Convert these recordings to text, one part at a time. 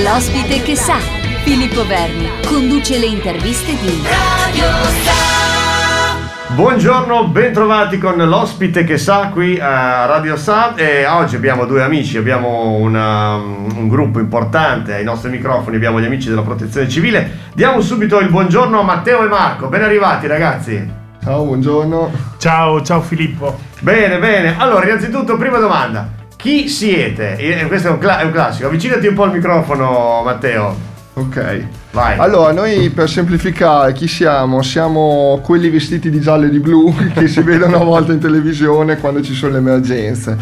L'ospite che sa, Filippo Verni, conduce le interviste di Radio Sa. Buongiorno, bentrovati con l'ospite che sa qui a Radio Sa e oggi abbiamo due amici, abbiamo una, un gruppo importante ai nostri microfoni, abbiamo gli amici della protezione civile. Diamo subito il buongiorno a Matteo e Marco, ben arrivati ragazzi. Ciao, buongiorno. Ciao, ciao Filippo. Bene, bene. Allora, innanzitutto, prima domanda. Chi siete? E questo è un, cla- è un classico. Avvicinati un po' al microfono, Matteo. Ok. Vai. Allora, noi per semplificare, chi siamo? Siamo quelli vestiti di giallo e di blu che si vedono a volte in televisione quando ci sono le emergenze.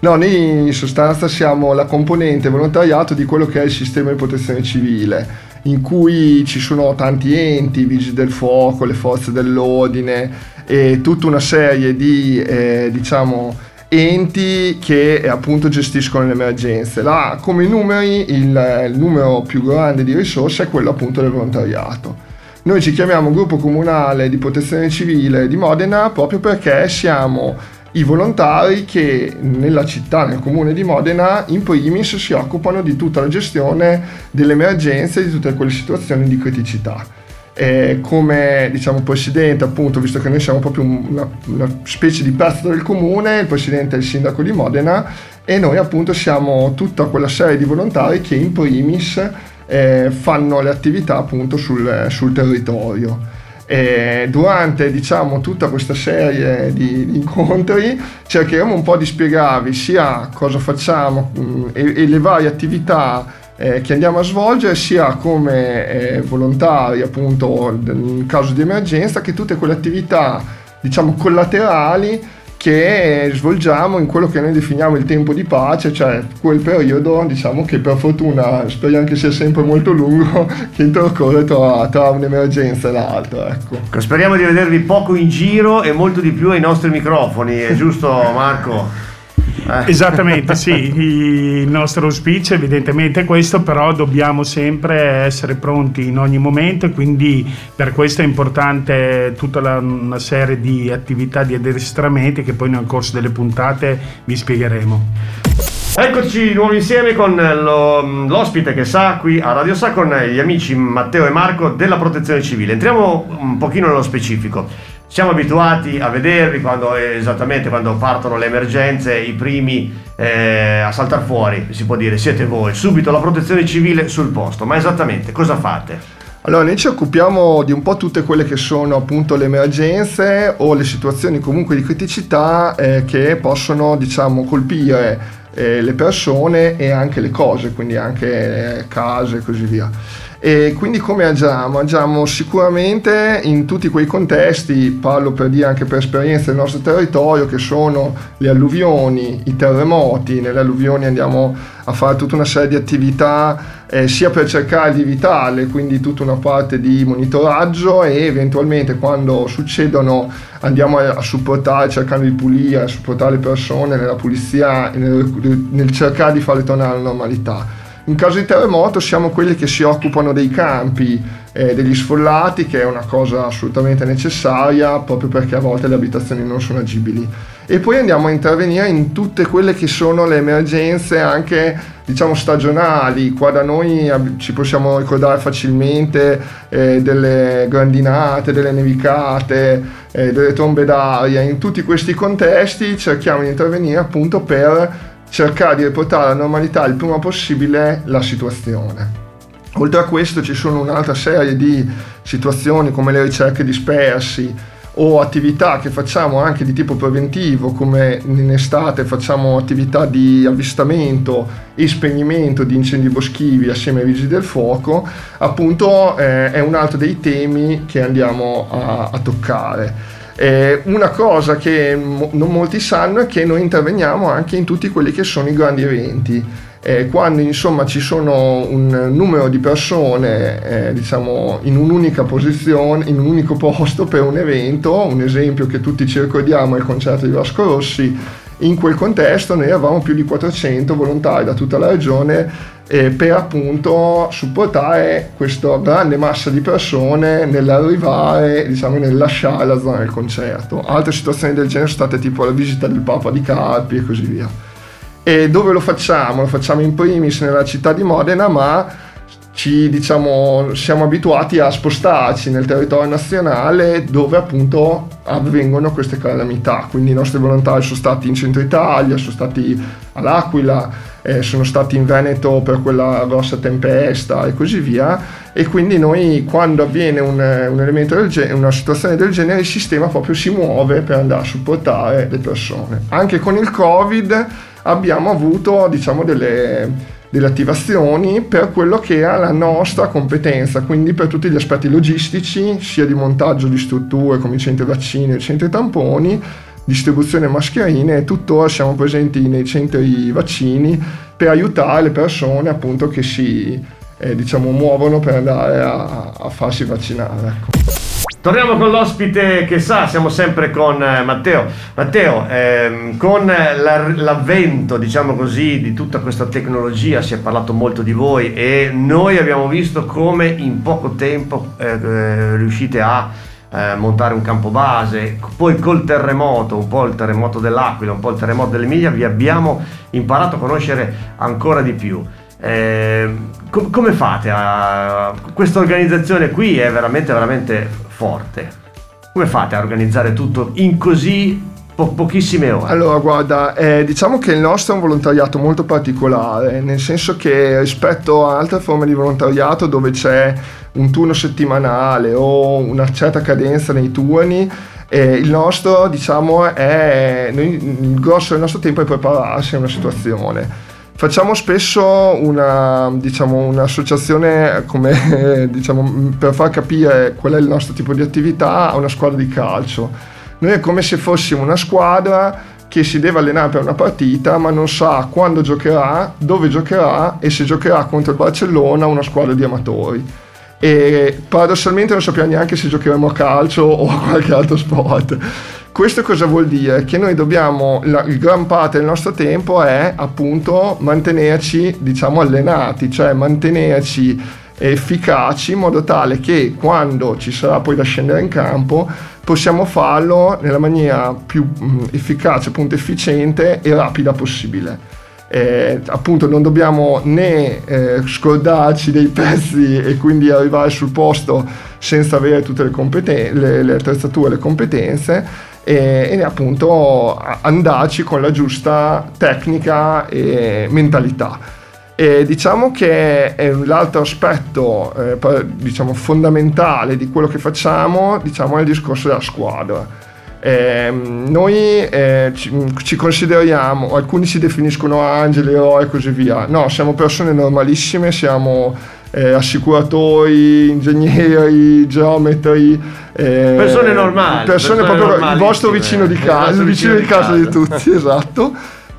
No, noi in sostanza siamo la componente volontariato di quello che è il sistema di protezione civile, in cui ci sono tanti enti, i vigili del fuoco, le forze dell'ordine e tutta una serie di, eh, diciamo, enti che eh, appunto gestiscono le emergenze. Là, come numeri, il, il numero più grande di risorse è quello appunto del volontariato. Noi ci chiamiamo Gruppo Comunale di Protezione Civile di Modena proprio perché siamo i volontari che nella città, nel comune di Modena, in primis si occupano di tutta la gestione delle emergenze e di tutte quelle situazioni di criticità eh, come diciamo presidente appunto visto che noi siamo proprio una, una, specie di pezzo del comune il presidente è il sindaco di Modena e noi appunto siamo tutta quella serie di volontari che in primis eh, fanno le attività appunto sul, sul territorio. E durante diciamo tutta questa serie di, di, incontri cercheremo un po' di spiegarvi sia cosa facciamo mh, mm, e, e le varie attività eh, che andiamo a svolgere sia come eh, volontari appunto in caso di emergenza che tutte quelle attività diciamo collaterali che svolgiamo in quello che noi definiamo il tempo di pace, cioè quel periodo diciamo che per fortuna speriamo che sia sempre molto lungo che intercorre tra, tra un'emergenza e l'altra. Ecco. Speriamo di vedervi poco in giro e molto di più ai nostri microfoni, è giusto Marco? Eh. Esattamente, sì, il nostro auspicio evidentemente è questo, però dobbiamo sempre essere pronti in ogni momento e quindi per questo è importante tutta la, una serie di attività di addestramenti che poi nel corso delle puntate vi spiegheremo. Eccoci di nuovo insieme con lo, l'ospite che sa qui a Radio Sa con gli amici Matteo e Marco della Protezione Civile. Entriamo un pochino nello specifico. Siamo abituati a vedervi quando, esattamente quando partono le emergenze, i primi eh, a saltare fuori, si può dire, siete voi, subito la protezione civile sul posto, ma esattamente cosa fate? Allora, noi ci occupiamo di un po' tutte quelle che sono appunto le emergenze o le situazioni comunque di criticità eh, che possono, diciamo, colpire eh, le persone e anche le cose, quindi anche eh, case e così via. E quindi come agiamo? Agiamo sicuramente in tutti quei contesti, parlo per dire anche per esperienza del nostro territorio, che sono le alluvioni, i terremoti, nelle alluvioni andiamo a fare tutta una serie di attività eh, sia per cercare di evitarle, quindi tutta una parte di monitoraggio e eventualmente quando succedono andiamo a, a supportare, cercando di pulire, a supportare le persone nella pulizia e nel, nel cercare di farle tornare alla normalità. In caso di terremoto siamo quelli che si occupano dei campi, eh, degli sfollati, che è una cosa assolutamente necessaria proprio perché a volte le abitazioni non sono agibili. E poi andiamo a intervenire in tutte quelle che sono le emergenze anche diciamo stagionali. Qua da noi ci possiamo ricordare facilmente eh, delle grandinate, delle nevicate, eh, delle trombe d'aria. In tutti questi contesti cerchiamo di intervenire appunto per cercare di riportare alla normalità il prima possibile la situazione. Oltre a questo ci sono un'altra serie di situazioni come le ricerche dispersi o attività che facciamo anche di tipo preventivo come in estate facciamo attività di avvistamento e spegnimento di incendi boschivi assieme ai vigili del fuoco appunto eh, è un altro dei temi che andiamo a, a toccare. Eh, una cosa che mo- non molti sanno è che noi interveniamo anche in tutti quelli che sono i grandi eventi. Eh, quando insomma ci sono un numero di persone eh, diciamo in un'unica posizione, in un unico posto per un evento, un esempio che tutti ci ricordiamo è il concerto di Vasco Rossi, in quel contesto noi avevamo più di 400 volontari da tutta la regione eh, per appunto supportare questa grande massa di persone nell'arrivare, diciamo, nel lasciare la zona del concerto. Altre situazioni del genere sono state tipo la visita del Papa di Carpi e così via. E dove lo facciamo? Lo facciamo in primis nella città di Modena, ma ci diciamo siamo abituati a spostarci nel territorio nazionale dove appunto avvengono queste calamità. Quindi i nostri volontari sono stati in centro Italia sono stati all'Aquila eh, sono stati in Veneto per quella grossa tempesta e così via. E quindi noi quando avviene un, un elemento del genere una situazione del genere il sistema proprio si muove per andare a supportare le persone. Anche con il covid abbiamo avuto diciamo delle delle attivazioni per quello che era la nostra competenza, quindi per tutti gli aspetti logistici, sia di montaggio di strutture come i centri vaccini e i centri tamponi, distribuzione mascherine e tuttora siamo presenti nei centri vaccini per aiutare le persone appunto che si eh, diciamo, muovono per andare a, a farsi vaccinare. Ecco. Torniamo con l'ospite che sa, siamo sempre con eh, Matteo. Matteo, ehm, con la, l'avvento, diciamo così, di tutta questa tecnologia si è parlato molto di voi e noi abbiamo visto come in poco tempo eh, eh, riuscite a eh, montare un campo base, poi col terremoto, un po' il terremoto dell'Aquila, un po' il terremoto dell'Emilia, vi abbiamo imparato a conoscere ancora di più. Eh, com- come fate a... questa organizzazione qui è veramente veramente forte. Come fate a organizzare tutto in così po- pochissime ore? Allora, guarda, eh, diciamo che il nostro è un volontariato molto particolare, nel senso che rispetto a altre forme di volontariato dove c'è un turno settimanale o una certa cadenza nei turni, eh, il nostro, diciamo, è noi, il grosso del nostro tempo è prepararsi a una situazione Facciamo spesso una, diciamo, un'associazione come, diciamo, per far capire qual è il nostro tipo di attività a una squadra di calcio. Noi è come se fossimo una squadra che si deve allenare per una partita ma non sa quando giocherà, dove giocherà e se giocherà contro il Barcellona una squadra di amatori. E paradossalmente non sappiamo neanche se giocheremo a calcio o a qualche altro sport. Questo cosa vuol dire? Che noi dobbiamo, la, il gran parte del nostro tempo è appunto mantenerci, diciamo, allenati, cioè mantenerci efficaci in modo tale che quando ci sarà poi da scendere in campo possiamo farlo nella maniera più efficace, appunto efficiente e rapida possibile. Eh, appunto non dobbiamo né eh, scordarci dei pezzi e quindi arrivare sul posto senza avere tutte le, competen- le, le attrezzature le competenze e, e appunto andarci con la giusta tecnica e mentalità. E diciamo che l'altro aspetto eh, diciamo, fondamentale di quello che facciamo diciamo, è il discorso della squadra. Eh, noi eh, ci, ci, consideriamo, alcuni si definiscono angeli, eroi e così via. No, siamo persone normalissime, siamo eh, assicuratori, ingegneri, geometri. Eh, persone normali. Persone, persone proprio il vostro vicino di casa, il vicino di casa di tutti, esatto,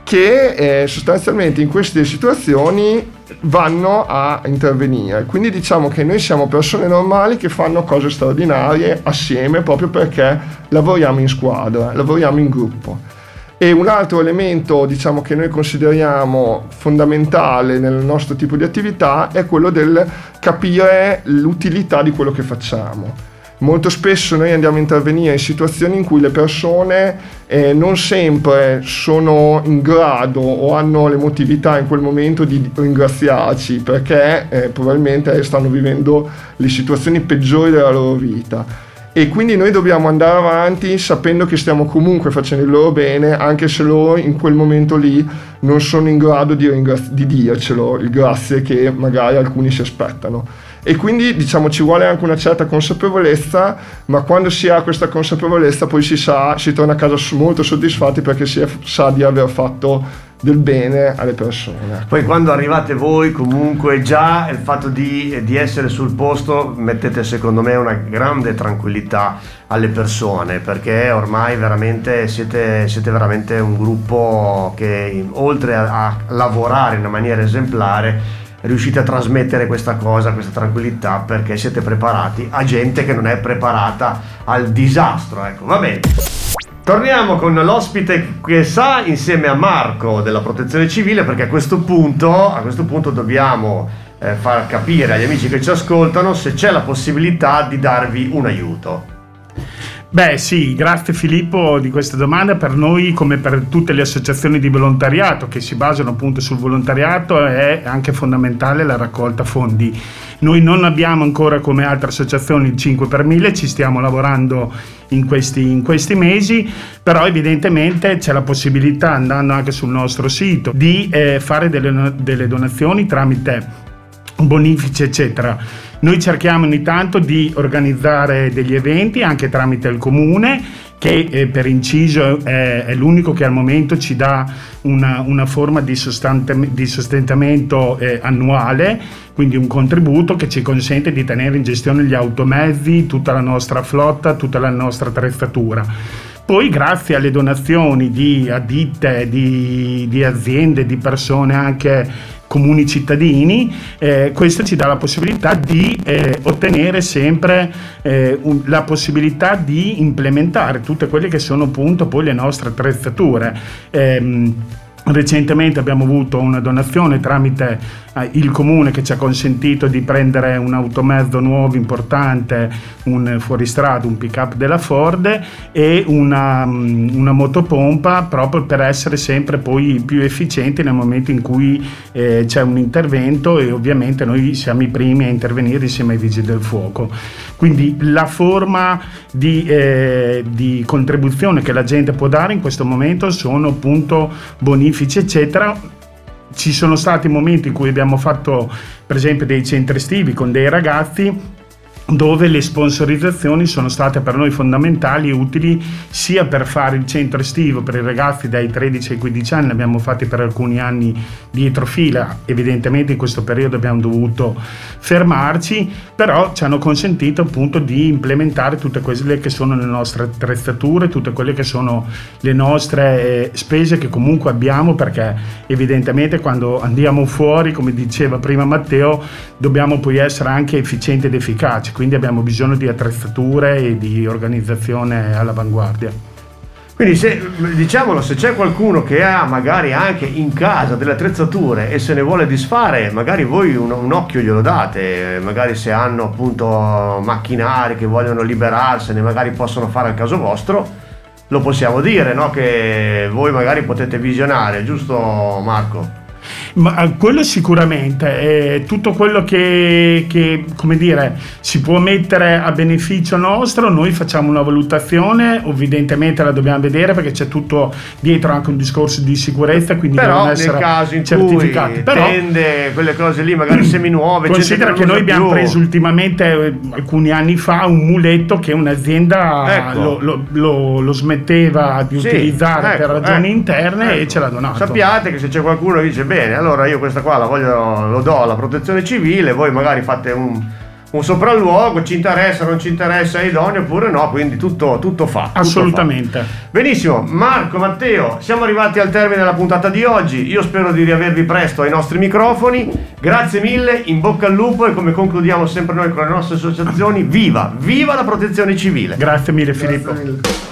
che eh, sostanzialmente in queste situazioni vanno a intervenire. Quindi diciamo che noi siamo persone normali che fanno cose straordinarie assieme proprio perché lavoriamo in squadra, lavoriamo in gruppo. E un altro elemento diciamo, che noi consideriamo fondamentale nel nostro tipo di attività è quello del capire l'utilità di quello che facciamo. Molto spesso noi andiamo a intervenire in situazioni in cui le persone eh, non sempre sono in grado o hanno l'emotività in quel momento di ringraziarci perché eh, probabilmente stanno vivendo le situazioni peggiori della loro vita e quindi noi dobbiamo andare avanti sapendo che stiamo comunque facendo il loro bene anche se loro in quel momento lì non sono in grado di, ringraz- di dircelo il grazie che magari alcuni si aspettano. E quindi diciamo ci vuole anche una certa consapevolezza ma quando si ha questa consapevolezza poi si sa si torna a casa molto soddisfatti perché si sa di aver fatto del bene alle persone. Poi quando arrivate voi comunque già il fatto di, di, essere sul posto mettete secondo me una grande tranquillità alle persone perché ormai veramente siete, siete veramente un gruppo che oltre a, a lavorare in maniera esemplare riuscite a trasmettere questa cosa, questa tranquillità perché siete preparati a gente che non è preparata al disastro. Ecco, va bene. Torniamo con l'ospite che sa insieme a Marco della Protezione Civile perché a questo punto, a questo punto dobbiamo eh, far capire agli amici che ci ascoltano se c'è la possibilità di darvi un aiuto. Beh sì, grazie Filippo di questa domanda. Per noi, come per tutte le associazioni di volontariato che si basano appunto sul volontariato, è anche fondamentale la raccolta fondi. Noi non abbiamo ancora come altre associazioni il 5 per 1000, ci stiamo lavorando in questi, in questi mesi, però evidentemente c'è la possibilità, andando anche sul nostro sito, di eh, fare delle, delle donazioni tramite bonifici eccetera. Noi cerchiamo ogni tanto di organizzare degli eventi anche tramite il comune che eh, per inciso è, è, l'unico che al momento ci dà una, una forma di, di sostentamento eh, annuale, quindi un contributo che ci consente di tenere in gestione gli automezzi, tutta la nostra flotta, tutta la nostra attrezzatura. Poi grazie alle donazioni di additte, di, di aziende, di persone anche comuni cittadini, eh, questo ci dà la possibilità di eh, ottenere sempre eh, un, la possibilità di implementare tutte quelle che sono appunto poi le nostre attrezzature. Ehm, recentemente abbiamo avuto una donazione tramite eh, il comune che ci ha consentito di prendere un automezzo nuovo importante, un fuoristrada, un pick up della Ford e una, mm, una, motopompa proprio per essere sempre poi più efficienti nel momento in cui eh, c'è un intervento e ovviamente noi siamo i primi a intervenire insieme ai vigili del fuoco. Quindi la forma di, eh, di contribuzione che la gente può dare in questo momento sono appunto bonifici eccetera ci sono stati momenti in cui abbiamo fatto per esempio dei centri estivi con dei ragazzi dove le sponsorizzazioni sono state per noi fondamentali e utili sia per fare il centro estivo per i ragazzi dai 13 ai 15 anni, l'abbiamo fatti per alcuni anni dietro fila, evidentemente in questo periodo abbiamo dovuto fermarci, però ci hanno consentito appunto di implementare tutte quelle che sono le nostre attrezzature, tutte quelle che sono le nostre eh, spese che comunque abbiamo perché evidentemente quando andiamo fuori, come diceva prima Matteo, dobbiamo poi essere anche efficienti ed efficaci quindi abbiamo bisogno di attrezzature e di organizzazione all'avanguardia. Quindi se, diciamolo, se c'è qualcuno che ha magari anche in casa delle attrezzature e se ne vuole disfare, magari voi un, un occhio glielo date, magari se hanno appunto macchinari che vogliono liberarsene, magari possono fare al caso vostro, lo possiamo dire, no? Che voi magari potete visionare, giusto Marco? Ma eh, quello sicuramente, è tutto quello che, che, come dire, si può mettere a beneficio nostro, noi facciamo una valutazione, evidentemente la dobbiamo vedere perché c'è tutto dietro anche un discorso di sicurezza, quindi Però devono essere caso in certificati. Cui Però, tende, quelle cose lì, magari semi nuove. Considera che noi abbiamo più. preso ultimamente, eh, alcuni anni fa, un muletto che un'azienda ecco. lo, lo, lo, lo, smetteva di sì, utilizzare ecco, per ragioni ecco, interne e ce l'ha donato. Sappiate che se c'è qualcuno che dice bene, allora io questa qua la voglio, lo do alla protezione civile, voi magari fate un, un sopralluogo, ci interessa, non ci interessa, è idoneo oppure no, quindi tutto, tutto fa. Assolutamente. Tutto fa. Benissimo, Marco, Matteo, siamo arrivati al termine della puntata di oggi, io spero di riavervi presto ai nostri microfoni, grazie mille, in bocca al lupo e come concludiamo sempre noi con le nostre associazioni, viva, viva la protezione civile. Grazie mille Filippo. Grazie mille.